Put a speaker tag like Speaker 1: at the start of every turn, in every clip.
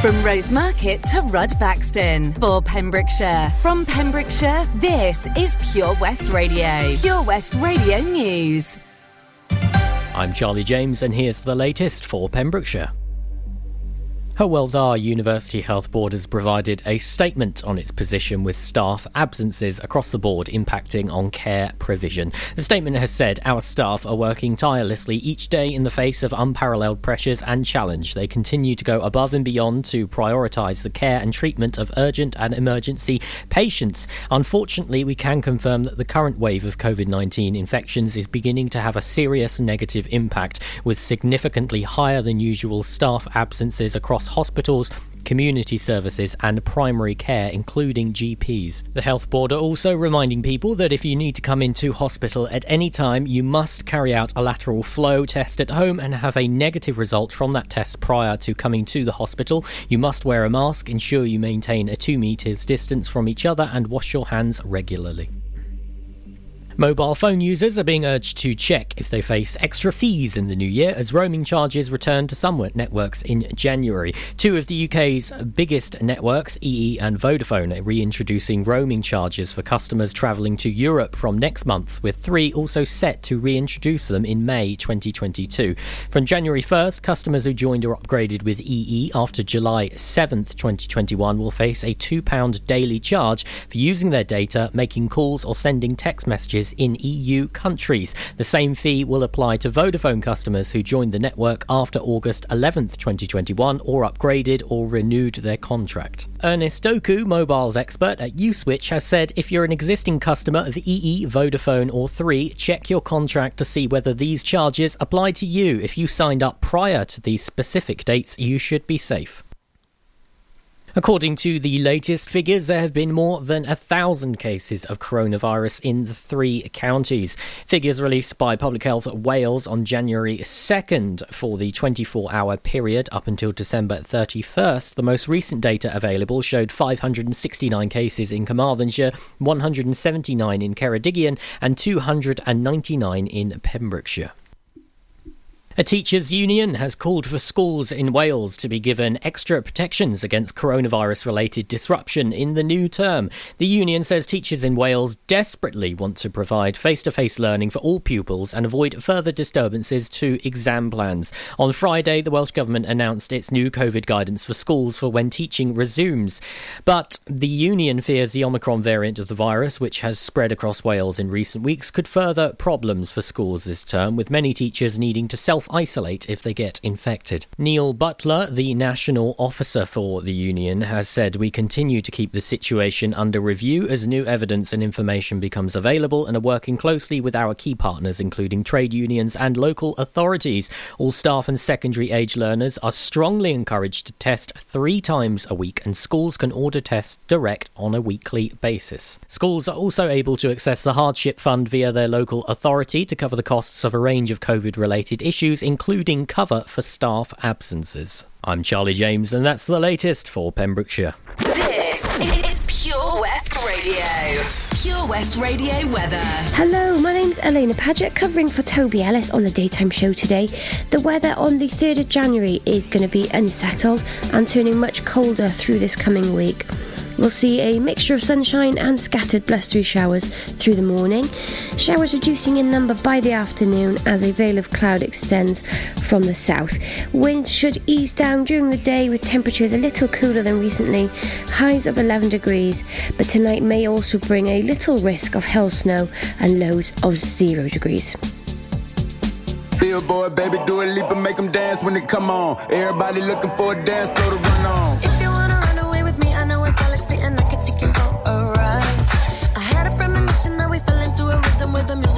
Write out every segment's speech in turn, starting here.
Speaker 1: From Rosemarket to Rudbaxton for Pembrokeshire. From Pembrokeshire, this is Pure West Radio. Pure West Radio News.
Speaker 2: I'm Charlie James, and here's the latest for Pembrokeshire. Hywel Dda University Health Board has provided a statement on its position with staff absences across the board impacting on care provision. The statement has said our staff are working tirelessly each day in the face of unparalleled pressures and challenge. They continue to go above and beyond to prioritise the care and treatment of urgent and emergency patients. Unfortunately, we can confirm that the current wave of COVID 19 infections is beginning to have a serious negative impact, with significantly higher than usual staff absences across hospitals, community services, and primary care, including GPs. The Health Board are also reminding people that if you need to come into hospital at any time, you must carry out a lateral flow test at home and have a negative result from that test prior to coming to the hospital. You must wear a mask, ensure you maintain a two metres distance from each other, and wash your hands regularly. Mobile phone users are being urged to check if they face extra fees in the new year as roaming charges return to some networks in January. Two of the UK's biggest networks, EE and Vodafone, are reintroducing roaming charges for customers travelling to Europe from next month, with three also set to reintroduce them in May 2022. From January 1st, customers who joined or upgraded with EE after July 7th, 2021 will face a £2 daily charge for using their data, making calls, or sending text messages in EU countries. The same fee will apply to Vodafone customers who joined the network after August 11th, 2021, or upgraded or renewed their contract. Ernest Doku, mobiles expert at Uswitch, has said if you're an existing customer of EE, Vodafone, or 3, check your contract to see whether these charges apply to you. If you signed up prior to these specific dates, you should be safe. According to the latest figures, there have been more than a thousand cases of coronavirus in the three counties. Figures released by Public Health Wales on January 2nd for the 24 hour period up until December 31st. The most recent data available showed 569 cases in Carmarthenshire, 179 in Ceredigion, and 299 in Pembrokeshire. A teachers' union has called for schools in Wales to be given extra protections against coronavirus related disruption in the new term. The union says teachers in Wales desperately want to provide face to face learning for all pupils and avoid further disturbances to exam plans. On Friday, the Welsh Government announced its new COVID guidance for schools for when teaching resumes. But the union fears the Omicron variant of the virus, which has spread across Wales in recent weeks, could further problems for schools this term, with many teachers needing to self isolate if they get infected. Neil Butler, the national officer for the union, has said we continue to keep the situation under review as new evidence and information becomes available and are working closely with our key partners, including trade unions and local authorities. All staff and secondary age learners are strongly encouraged to test three times a week, and schools can order tests direct on a weekly basis. Schools are also able to access the hardship fund via their local authority to cover the costs of a range of COVID related issues including cover for staff absences. I'm Charlie James, and that's the latest for Pembrokeshire.
Speaker 1: This is Pure West Radio. Pure West Radio weather.
Speaker 3: Hello, my name's Alaina Paget, covering for Toby Ellis on the daytime show today. The weather on the 3rd of January is going to be unsettled and turning much colder through this coming week. We'll see a mixture of sunshine and scattered blustery showers through the morning. Showers reducing in number by the afternoon as a veil of cloud extends from the south. Winds should ease down during the day with temperatures a little cooler than recently, highs of 11 degrees, but tonight may also bring a little risk of hail snow and lows of 0 degrees.
Speaker 4: Billboard, baby, Dua Lipa and make them dance when they come on. Everybody looking for a dance floor to run on.
Speaker 5: A the music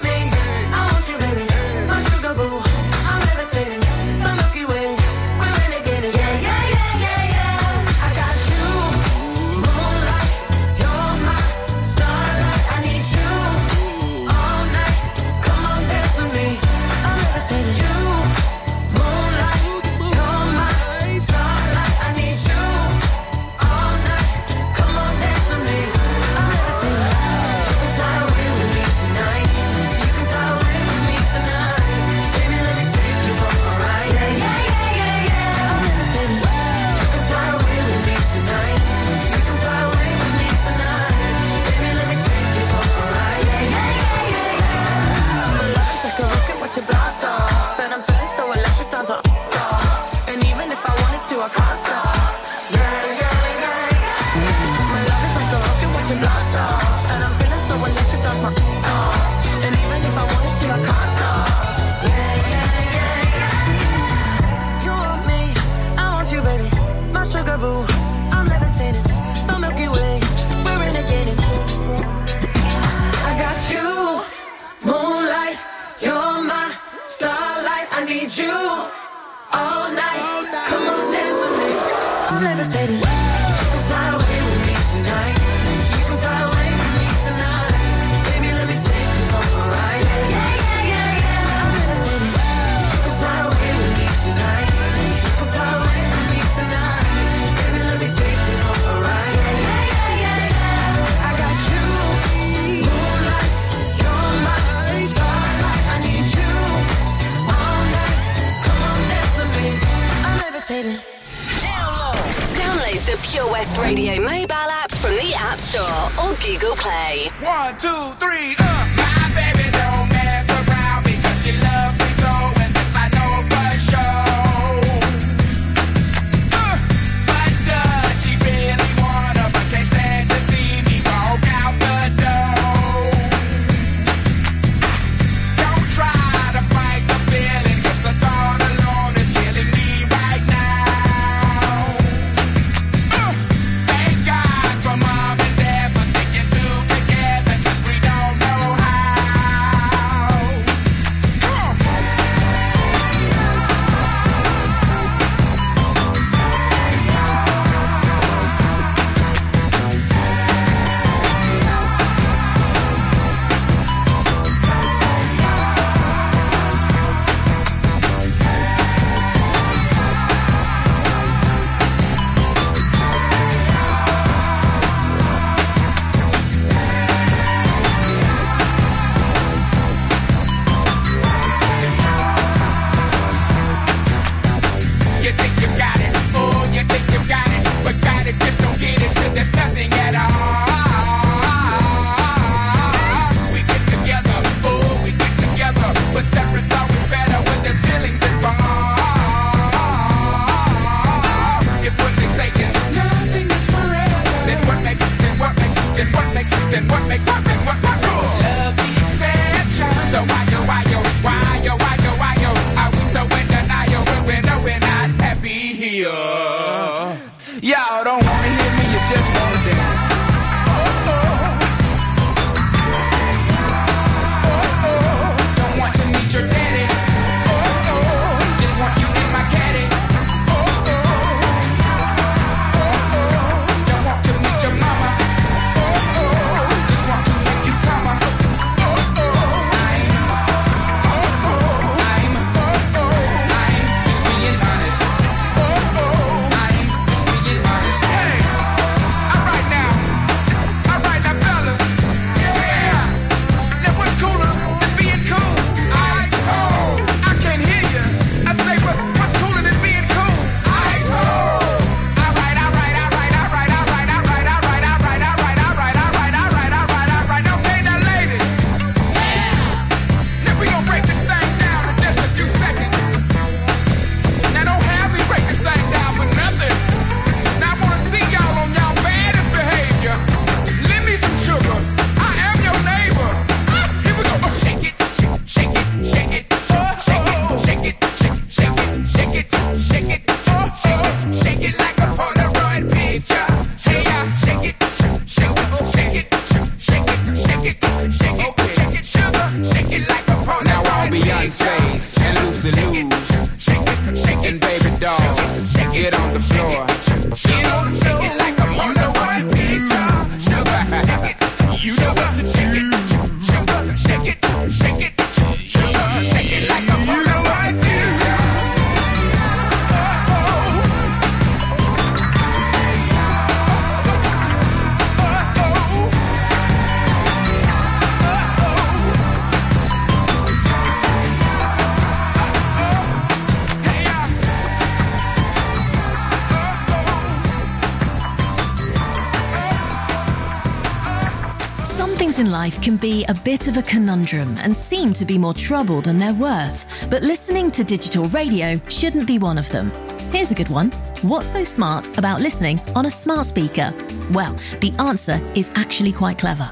Speaker 5: I wanted
Speaker 1: Pure West Radio mobile app from the App Store or Google Play.
Speaker 6: One, two, three, uh.
Speaker 7: Life can be a bit of a conundrum and seem to be more trouble than they're worth, but listening to digital radio shouldn't be one of them. Here's a good one. What's so smart about listening on a smart speaker? Well, the answer is actually quite clever.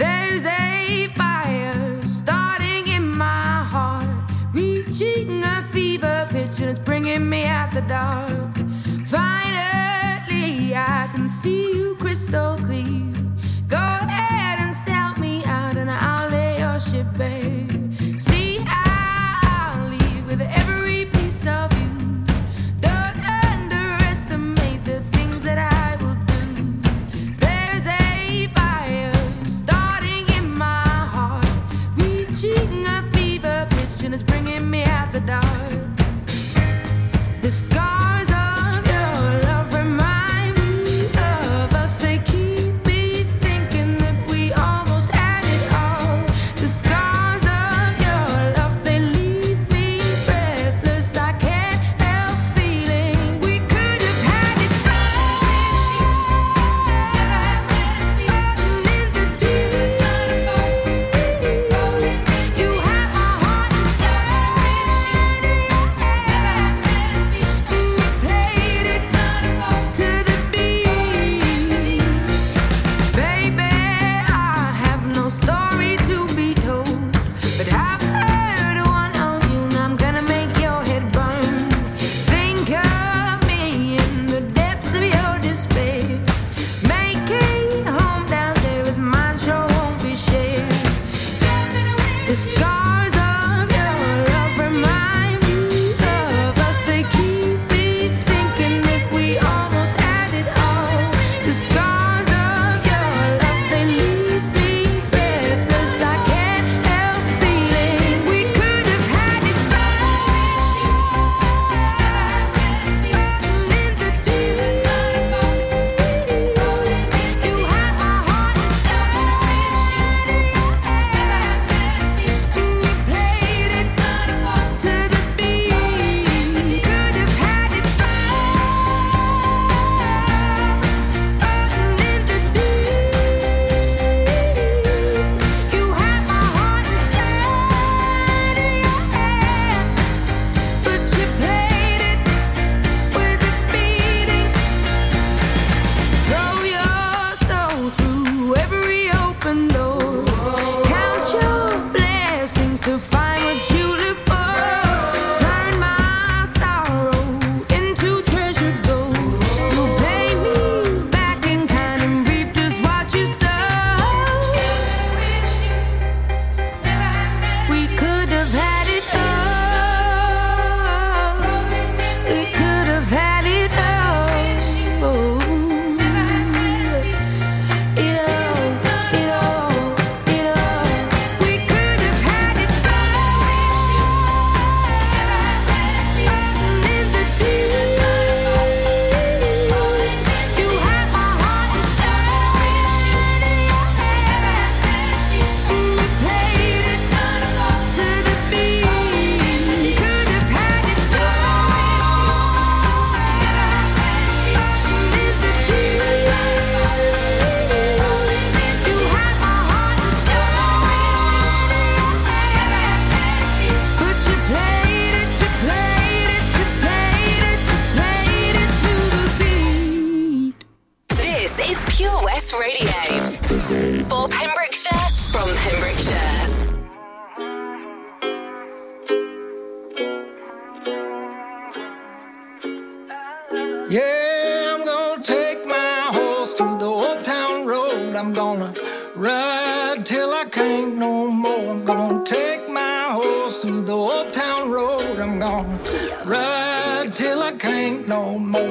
Speaker 8: There's a fire starting in my heart, reaching a fever pitch, and it's bringing me out the dark. Finally, I can see you crystal clear.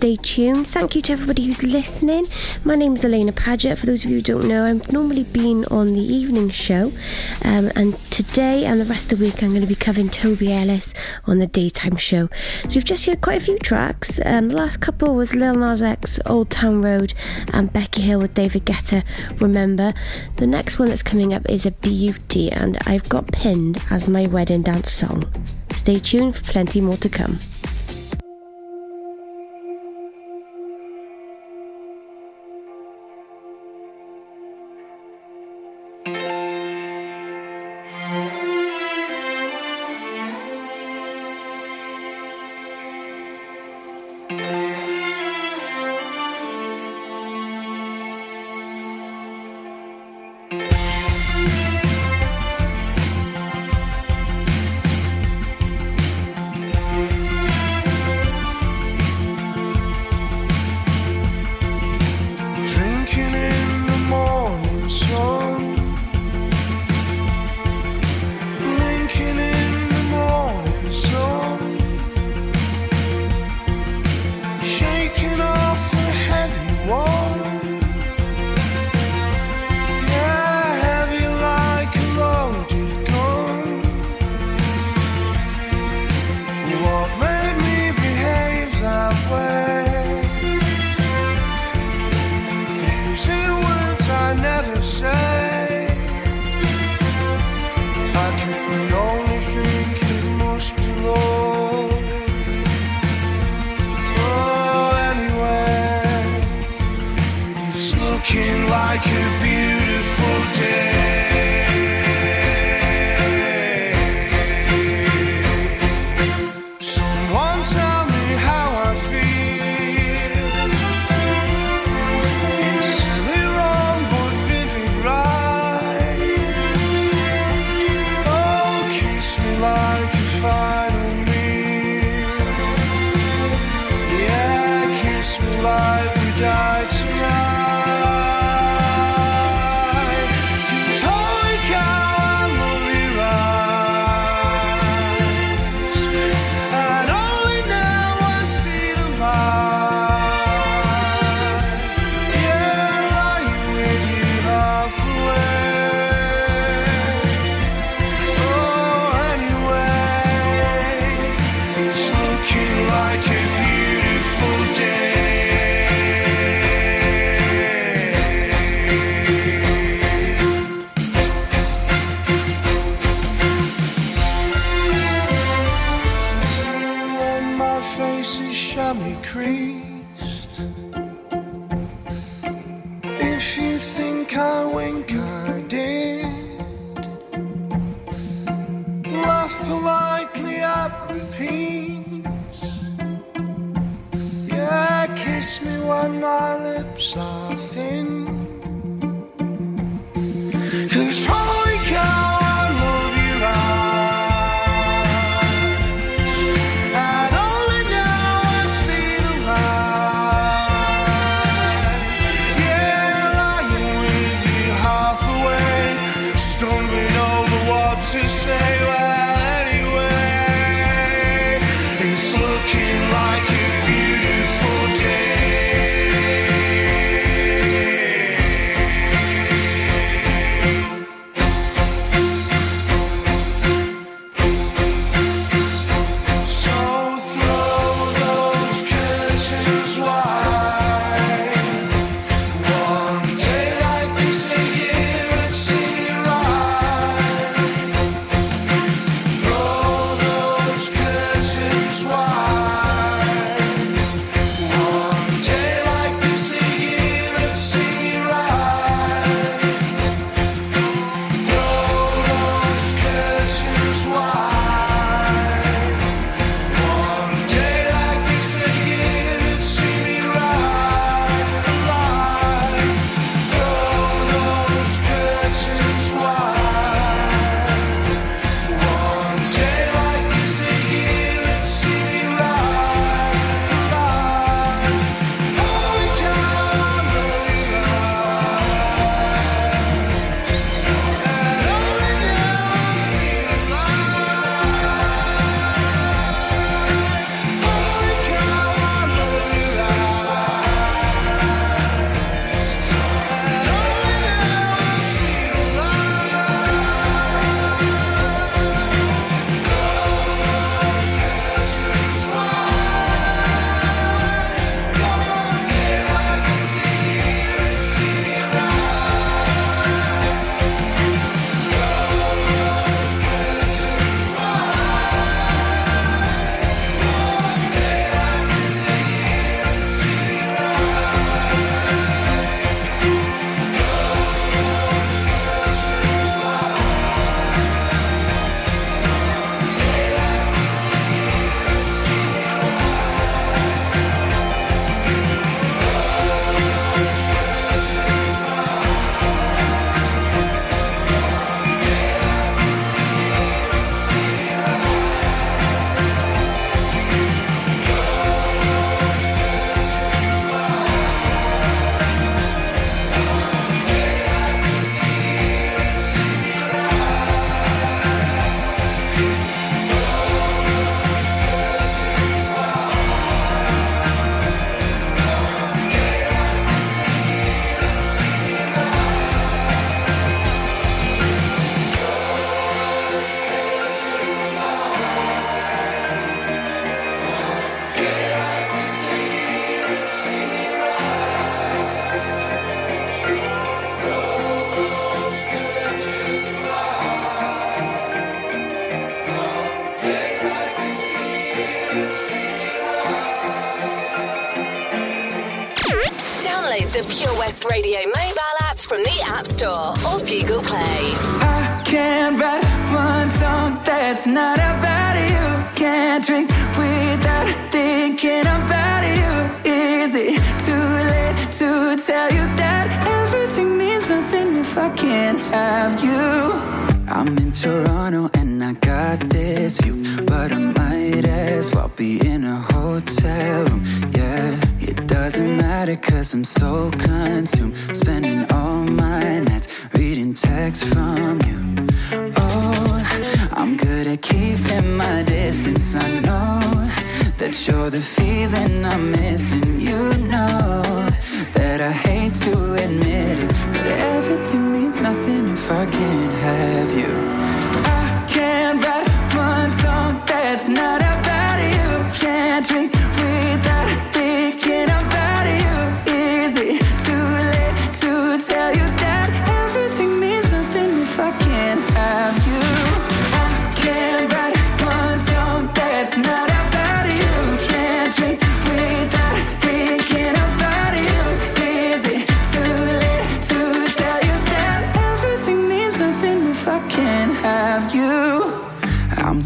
Speaker 9: Stayed tuned. Thank you to everybody who's listening. My name is Alaina Paget. For those of you who don't know, I've normally been on the evening show, um, and today and the rest of the week I'm going to be covering Toby Ellis on the daytime show. So we've just heard quite a few tracks. Um, the last couple was Lil Nas X, Old Town Road, and Becky Hill with David Guetta. Remember, the next one that's coming up is a beauty, and I've got pinned as my wedding dance song. Stay tuned for plenty more to come.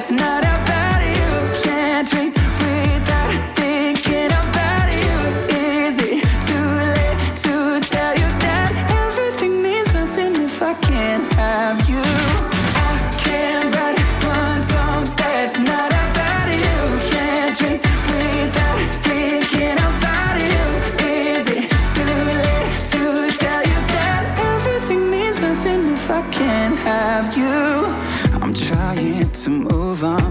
Speaker 10: That's not about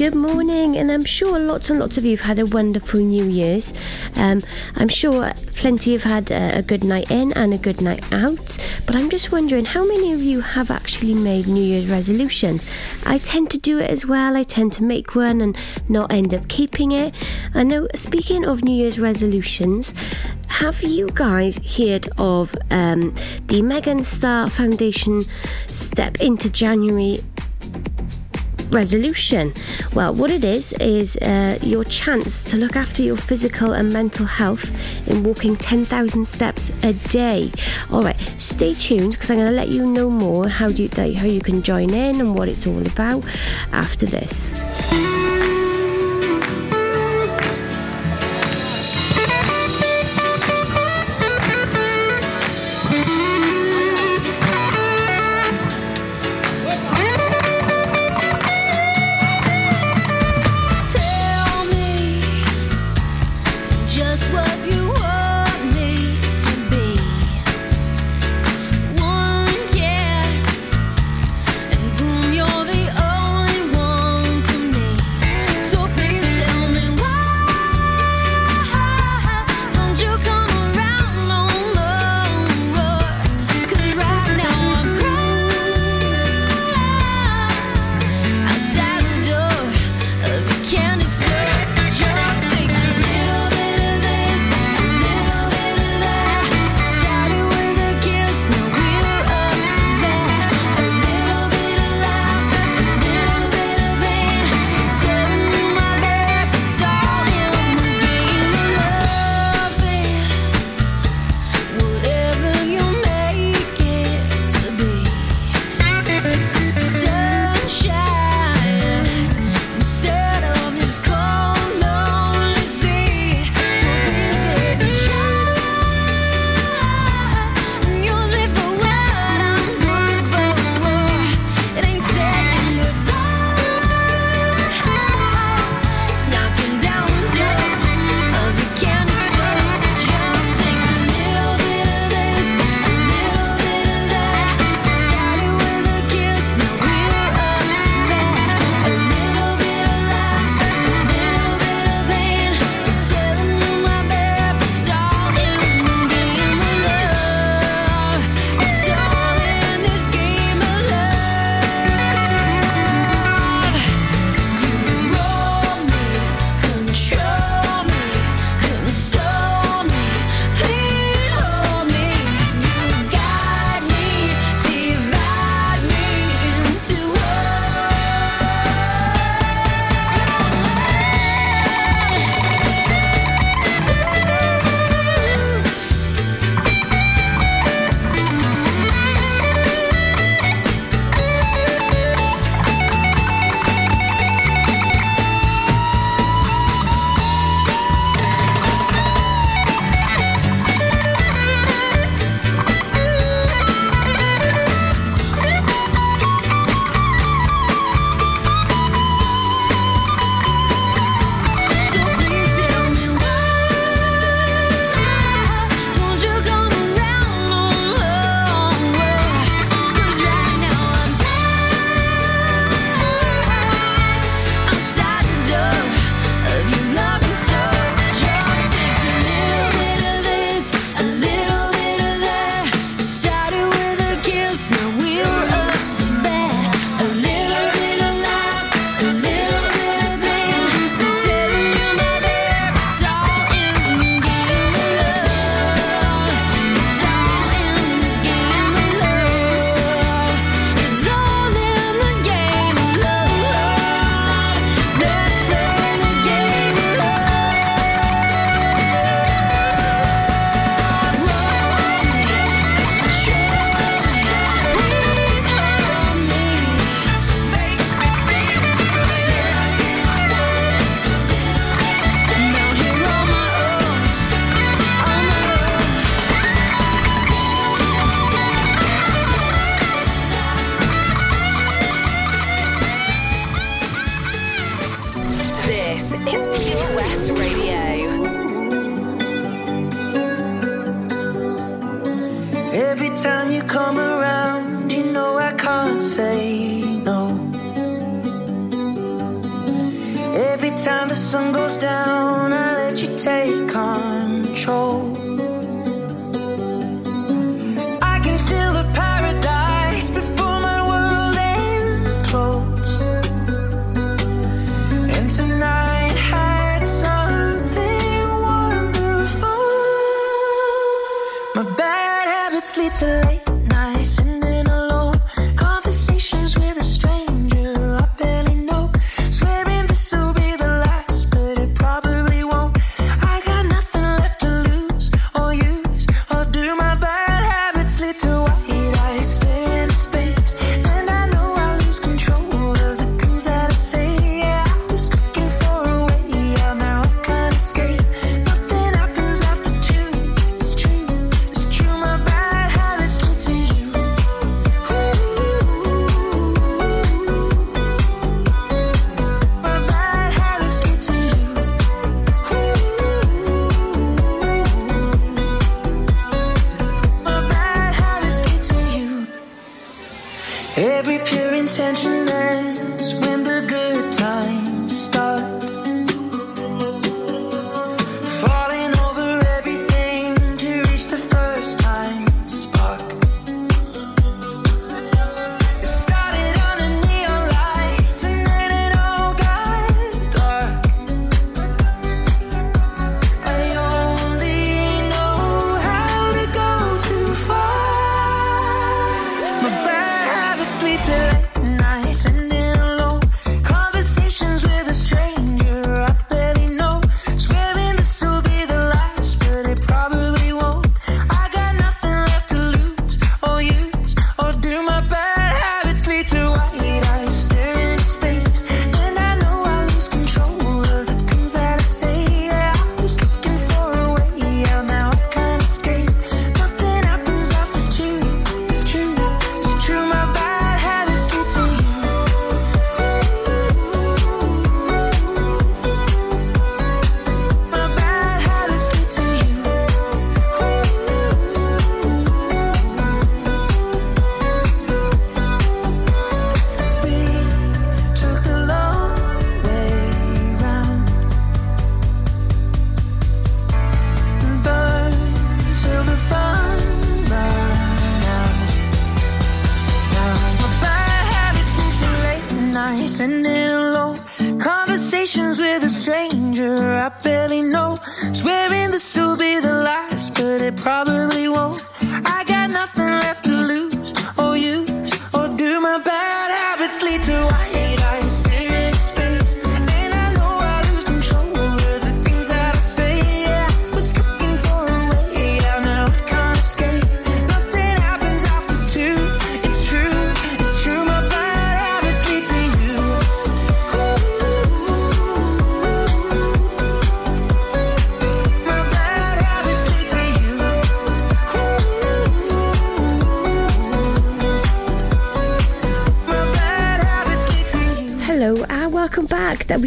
Speaker 3: Good morning, and I'm sure lots and lots of you have had a wonderful New Year's. Um, I'm sure plenty have had a, a good night in and a good night out, but I'm just wondering how many of you have actually made New Year's resolutions? I tend to do it as well, I tend to make one and not end up keeping it. I know, speaking of New Year's resolutions, have you guys heard of um, the Megan Star Foundation Step into January resolution? Well, what it is is uh, your chance to look after your physical and mental health in walking 10,000 steps a day. All right, stay tuned because I'm going to let you know more how you how you can join in and what it's all about after this.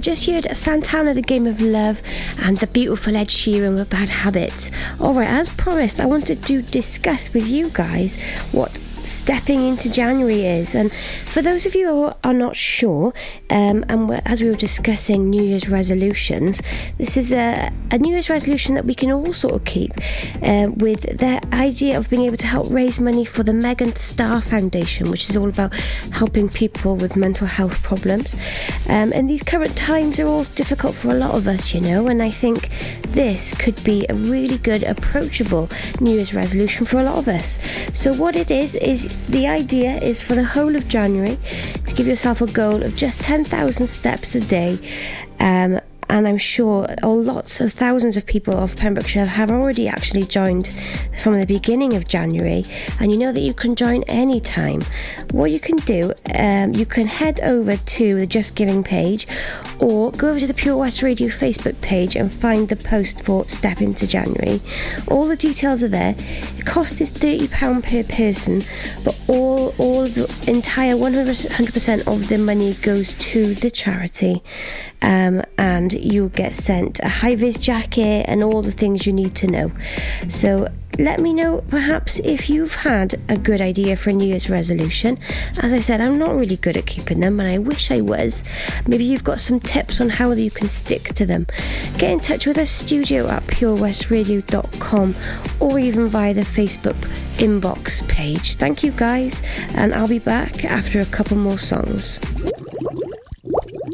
Speaker 11: Just
Speaker 3: heard Santana, the Game of Love, and the beautiful Ed Sheeran with Bad Habits. All right, as promised, I wanted to discuss with you guys what stepping into January is. And for those of you who are not sure, um, and as we were discussing New Year's resolutions, this is a, a New Year's resolution that we can all sort of keep uh, with the idea of being able to help raise money for the Megan Star Foundation, which is all about helping people with mental health problems. Um, and these current times are all difficult for a lot of us, you know, and I think this could be a really good, approachable New Year's resolution for a lot of us. So, what it is, is the idea is for the whole of January to give yourself a goal of just 10,000 steps a day. Um, and I'm sure oh, lots of thousands of people of Pembrokeshire have already actually joined from the beginning of January, and you know that you can join any time. What you can do, um, you can head over to the Just Giving page, or go over to the Pure West Radio Facebook page and find the post for Step into January. All the details are there. The cost is thirty pound per person, but all all the entire 100 percent of the money goes to the charity, um, and you'll get sent a high vis jacket and all the things you need to know. So let me know perhaps if you've had a good idea for a New Year's resolution. As I said, I'm not really good at keeping them, and I wish I was. Maybe you've got some tips on how you can stick to them. Get in touch with us, studio at purewestradio.com, or even via the Facebook inbox page. Thank you guys, and I'll be back after a couple more songs.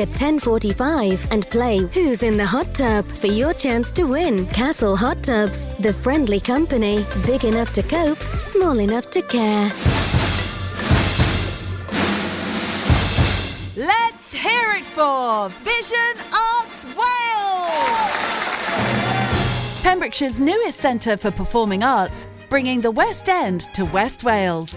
Speaker 12: at 10:45 and play Who's in the Hot Tub for your chance to win. Castle Hot Tubs, the friendly company, big enough to cope, small enough to care.
Speaker 13: Let's hear it for Vision Arts Wales! Pembrokeshire's newest centre for performing arts, bringing the West End to West Wales,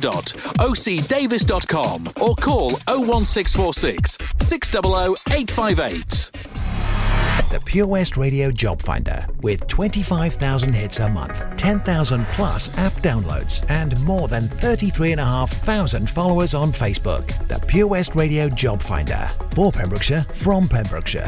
Speaker 14: www.ocdavis.com or call 01646 600 858.
Speaker 15: The Pure West Radio Job Finder with 25,000 hits a month, 10,000 plus app downloads, and more than 33,500 followers on Facebook. The Pure West Radio Job Finder for Pembrokeshire from Pembrokeshire.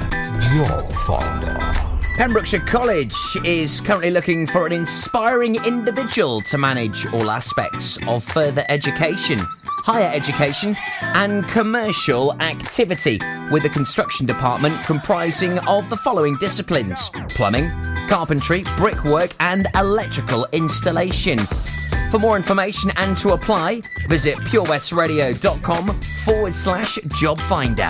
Speaker 15: Job Finder.
Speaker 16: Pembrokeshire College is currently looking for an inspiring individual to manage all aspects of further education, higher education, and commercial activity, with a construction department comprising of the following disciplines plumbing, carpentry, brickwork, and electrical installation. For more information and to apply, visit purewestradio.com forward slash job finder.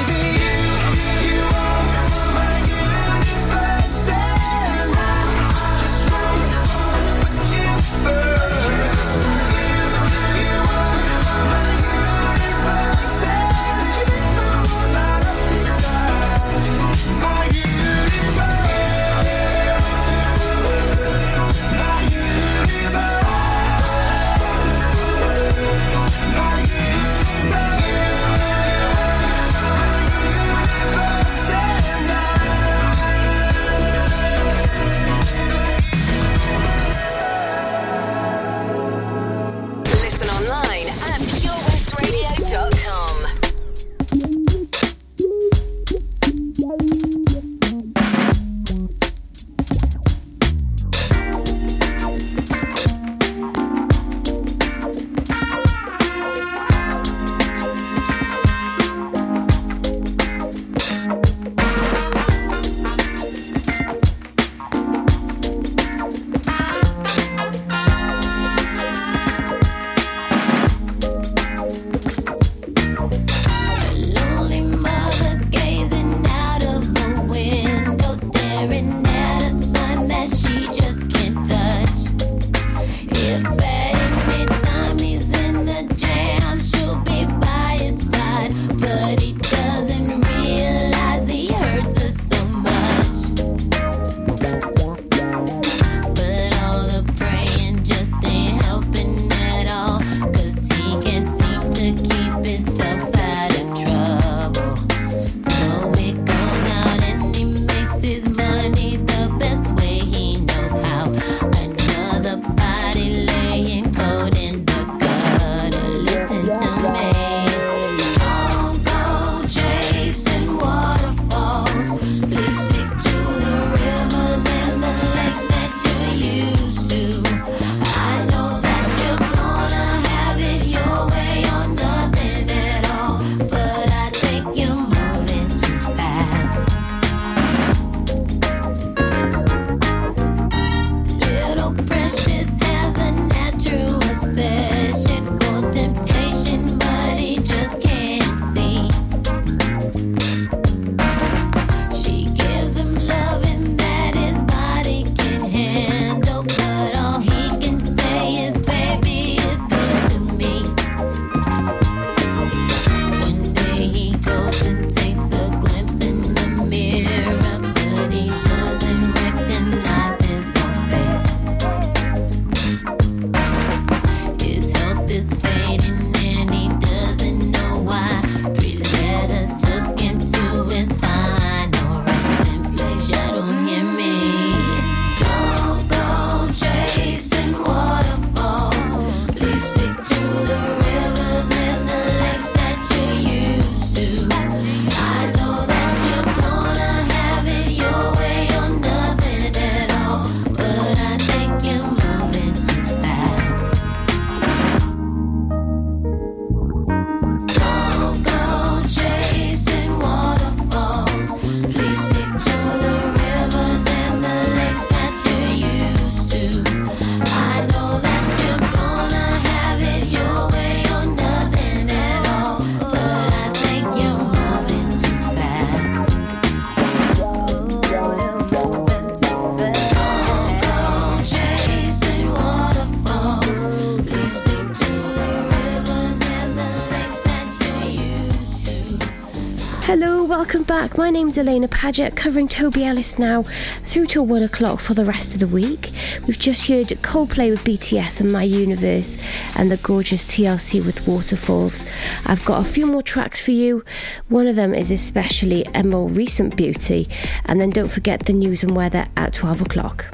Speaker 3: Alaina Paget covering Toby Ellis now through till one o'clock for the rest of the week. We've just heard Coldplay with BTS and My Universe and the gorgeous TLC with Waterfalls. I've got a few more tracks for you. One of them is especially a more recent beauty. And then don't forget the news and weather at 12 o'clock.